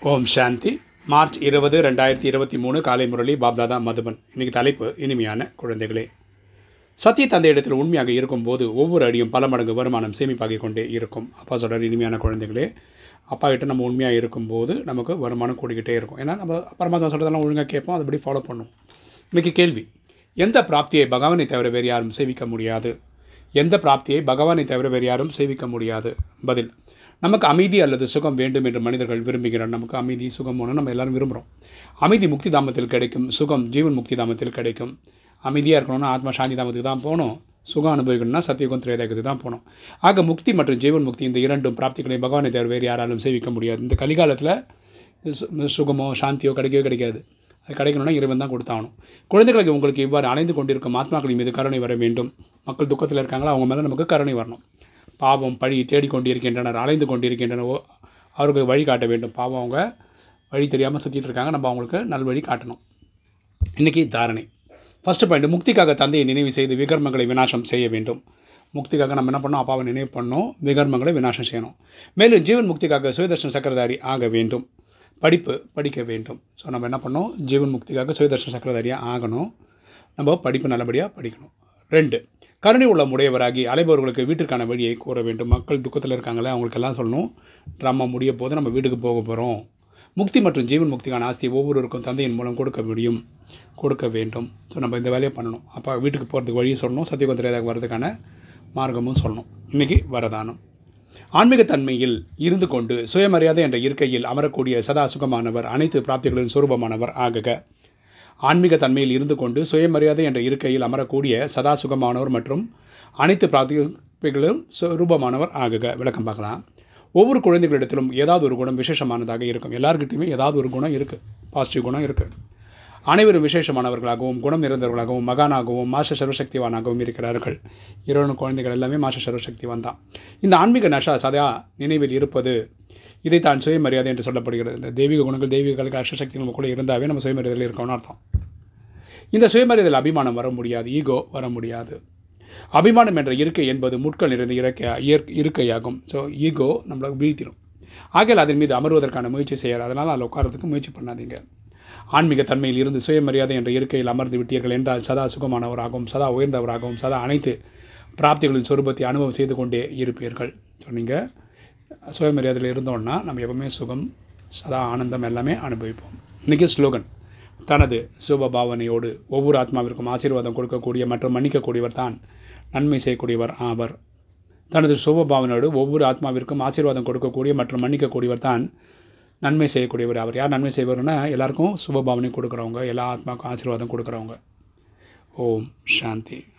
ஓம் சாந்தி. March இருபது ரெண்டாயிரத்தி இருபத்தி மூணு காலை முரளி பாப்தாதா மதுபன். இன்னைக்கு தலைப்பு இனிமையான குழந்தைகளே. சத்திய தந்தையிடத்தில் உண்மையாக இருக்கும்போது ஒவ்வொரு அடியும் பல மடங்கு வருமானம் சேமிப்பாகிக் கொண்டே இருக்கும். அப்பா சொல்கிற இனிமையான குழந்தைகளே. அப்பா கிட்ட நம்ம உண்மையாக இருக்கும்போது நமக்கு வருமானம் கூடிக்கிட்டே இருக்கும். ஏன்னா நம்ம பரமாத்மா சொல்கிறதெல்லாம் ஒழுங்காக கேட்போம் அதுபடி ஃபாலோ பண்ணும் இன்றைக்கி கேள்வி எந்த பிராப்தியை பகவானை தவிர வேறு யாரும் சேவிக்க முடியாது? எந்த பிராப்தியை பகவானை தவிர வேறு யாரும் சேவிக்க முடியாது? பதில் நமக்கு அமைதி அல்லது சுகம் வேண்டும் என்று மனிதர்கள் விரும்புகிறார் நமக்கு அமைதி சுகம் ஒன்று நம்ம எல்லாரும் விரும்புகிறோம் அமைதி முக்தி தாமத்தில் கிடைக்கும் சுகம் ஜீவன் முக்தி தாமத்தில் கிடைக்கும். அமைதியாக இருக்கணும்னா ஆத்மா சாந்தி தாமத்துக்கு தான் போகணும். சுகம் அனுபவிக்கணும்னா சத்தியகம் திரேதாயத்துக்கு தான் போகணும். ஆக முக்தி மற்றும் ஜீவன் முக்தி இந்த இரண்டும் பிராப்திகளை பகவானை தவிர வேறு யாராலும் சேவிக்க முடியாது. இந்த கலிகாலத்தில் சு- சுகமோ சாந்தியோ கிடைக்கவே கிடைக்காது. அது கிடைக்கணும்னா இறைவன் தான் கொடுத்தாகணும். குழந்தைகளுக்கு உங்களுக்கு இவ்வாறு அணைந்து கொண்டிருக்கும் ஆத்மாக்களின் மீது கருணை வர வேண்டும். மக்கள் துக்கத்தில் இருக்காங்களோ அவங்க மேலே நமக்கு கருணை வரணும். பாவம் பழி தேடிக்கொண்டிருக்கின்றனர் அலைந்து கொண்டிருக்கின்றனர் ஓ- அவர்களுக்கு வழி காட்ட வேண்டும். பாவம் அவங்க வழி தெரியாமல் சுற்றிட்டு இருக்காங்க. நம்ம அவங்களுக்கு நல்வழி காட்டணும். இன்றைக்கி தாரணை. ஃபஸ்ட்டு பாயிண்ட் முக்திக்காக தந்தையை நினைவு செய்து விகர்மங்களை விநாசம் செய்ய வேண்டும். முக்திக்காக நம்ம என்ன பண்ணோம் அப்பாவை நினைவு பண்ணோம் விகர்மங்களை விநாசம் செய்யணும். மேலும் ஜீவன் முக்திக்காக சுயதர்ஷன் சக்கரதாரி ஆக வேண்டும். படிப்பு படிக்க வேண்டும். ஸோ நம்ம என்ன பண்ணோம் ஜீவன் முக்திக்காக சுயதர்ஷன் சக்கரதாரியாக ஆகணும். நம்ம படிப்பு நல்லபடியாக படிக்கணும். ரெண்டு கருணை உள்ள உடையவராகி அலைபவர்களுக்கு வீட்டிற்கான வழியை கூற வேண்டும். மக்கள் துக்கத்தில் இருக்காங்களே அவங்களுக்கெல்லாம் சொல்லணும். ட்ராமா முடிய போது நம்ம வீட்டுக்கு போக போகிறோம் முக்தி மற்றும் ஜீவன் முக்திக்கான ஆஸ்தியை ஒவ்வொருவருக்கும் தந்தையின் மூலம் கொடுக்க முடியும். கொடுக்க வேண்டும். ஸோ நம்ம இந்த வேலையை பண்ணணும். அப்போ வீட்டுக்கு போகிறதுக்கு வழியும் சொல்லணும். சத்தியகுந்திரேதாக வர்றதுக்கான மார்க்கமும் சொல்லணும். இன்றைக்கி வரதானம். ஆன்மீகத்தன்மையில் இருந்து கொண்டு சுயமரியாதை என்ற இருக்கையில் அமரக்கூடிய சதா சுகமானவர் அனைத்து பிராப்திகளின் சுரூபமானவர் ஆகுக. ஆன்மீக தன்மையில் இருந்து கொண்டு சுயமரியாதை என்ற இருக்கையில் அமரக்கூடிய சதா சுகமானவர் மற்றும் அனைத்து பிராப்திகளும் ரூபமானவர் ஆகுக. விளக்கம் பார்க்கலாம். ஒவ்வொரு குழந்தைகளிடத்திலும் ஏதாவது ஒரு குணம் விசேஷமானதாக இருக்கும். எல்லாருக்கிட்டையுமே ஏதாவது ஒரு குணம் இருக்குது பாசிட்டிவ் குணம் இருக்குது அனைவரும் விசேஷமானவர்களாகவும் குணம் இருந்தவர்களாகவும் மகானாகவும் மாஸ்டர் சர்வசக்திவானாகவும் இருக்கிறார்கள். இரண்டு குழந்தைகள் எல்லாமே மாஸ்டர் சர்வசக்திவான் தான். இந்த ஆன்மீக நஷா சதா நினைவில் இருப்பது இதை தான் சுயமரியாதை என்று சொல்லப்படுகிறது. இந்த தெய்வீக குணங்கள் தெய்வீக கலக்க அஷ்டசக்தி நம்ம கூட இருந்தாவே நம்ம சுயமரியாதையில் இருக்கோம்னு அர்த்தம். இந்த சுயமரியாதையில் அபிமானம் வர முடியாது ஈகோ வர முடியாது. அபிமானம் என்ற இருக்கை என்பது முட்கள் நிறைந்த இறக்கை இருக்கையாகும். ஸோ ஈகோ நம்மளுக்கு வீழ்த்திடும் ஆகையால் அதன் மீது அமர்வதற்கான முயற்சி செய்யாது அதனால் அதில் உட்காரத்துக்கு முயற்சி பண்ணாதீங்க. ஆன்மீக தன்மையில் இருந்து சுயமரியாதை என்ற இருக்கையில் அமர்ந்து விட்டீர்கள் என்றால் சதா சுகமானவராகவும் சதா உயர்ந்தவராகவும் சதா அனைத்து பிராப்திகளின் சொரூபத்தை அனுபவம் செய்து கொண்டே இருப்பீர்கள். ஸோ நீங்கள் சுயமரியாதையில் இருந்தோன்னா நம்ம எப்பவுமே சுகம் சதா ஆனந்தம் எல்லாமே அனுபவிப்போம். இன்றைக்கி ஸ்லோகன். தனது சுப பாவனையோடு ஒவ்வொரு ஆத்மாவிற்கும் ஆசீர்வாதம் கொடுக்கக்கூடிய மற்றும் மன்னிக்கக்கூடியவர் தான் நன்மை செய்யக்கூடியவர் ஆவர். தனது சுப பாவனையோடு ஒவ்வொரு ஆத்மாவிற்கும் ஆசீர்வாதம் கொடுக்கக்கூடிய மற்றும் மன்னிக்கக்கூடியவர் தான் நன்மை செய்யக்கூடியவர் அவர். யார் நன்மை செய்வார்னா எல்லாருக்கும் சுபபாவனை கொடுக்குறவங்க எல்லா ஆத்மாவுக்கும் ஆசீர்வாதம் கொடுக்குறவங்க. ஓம் சாந்தி.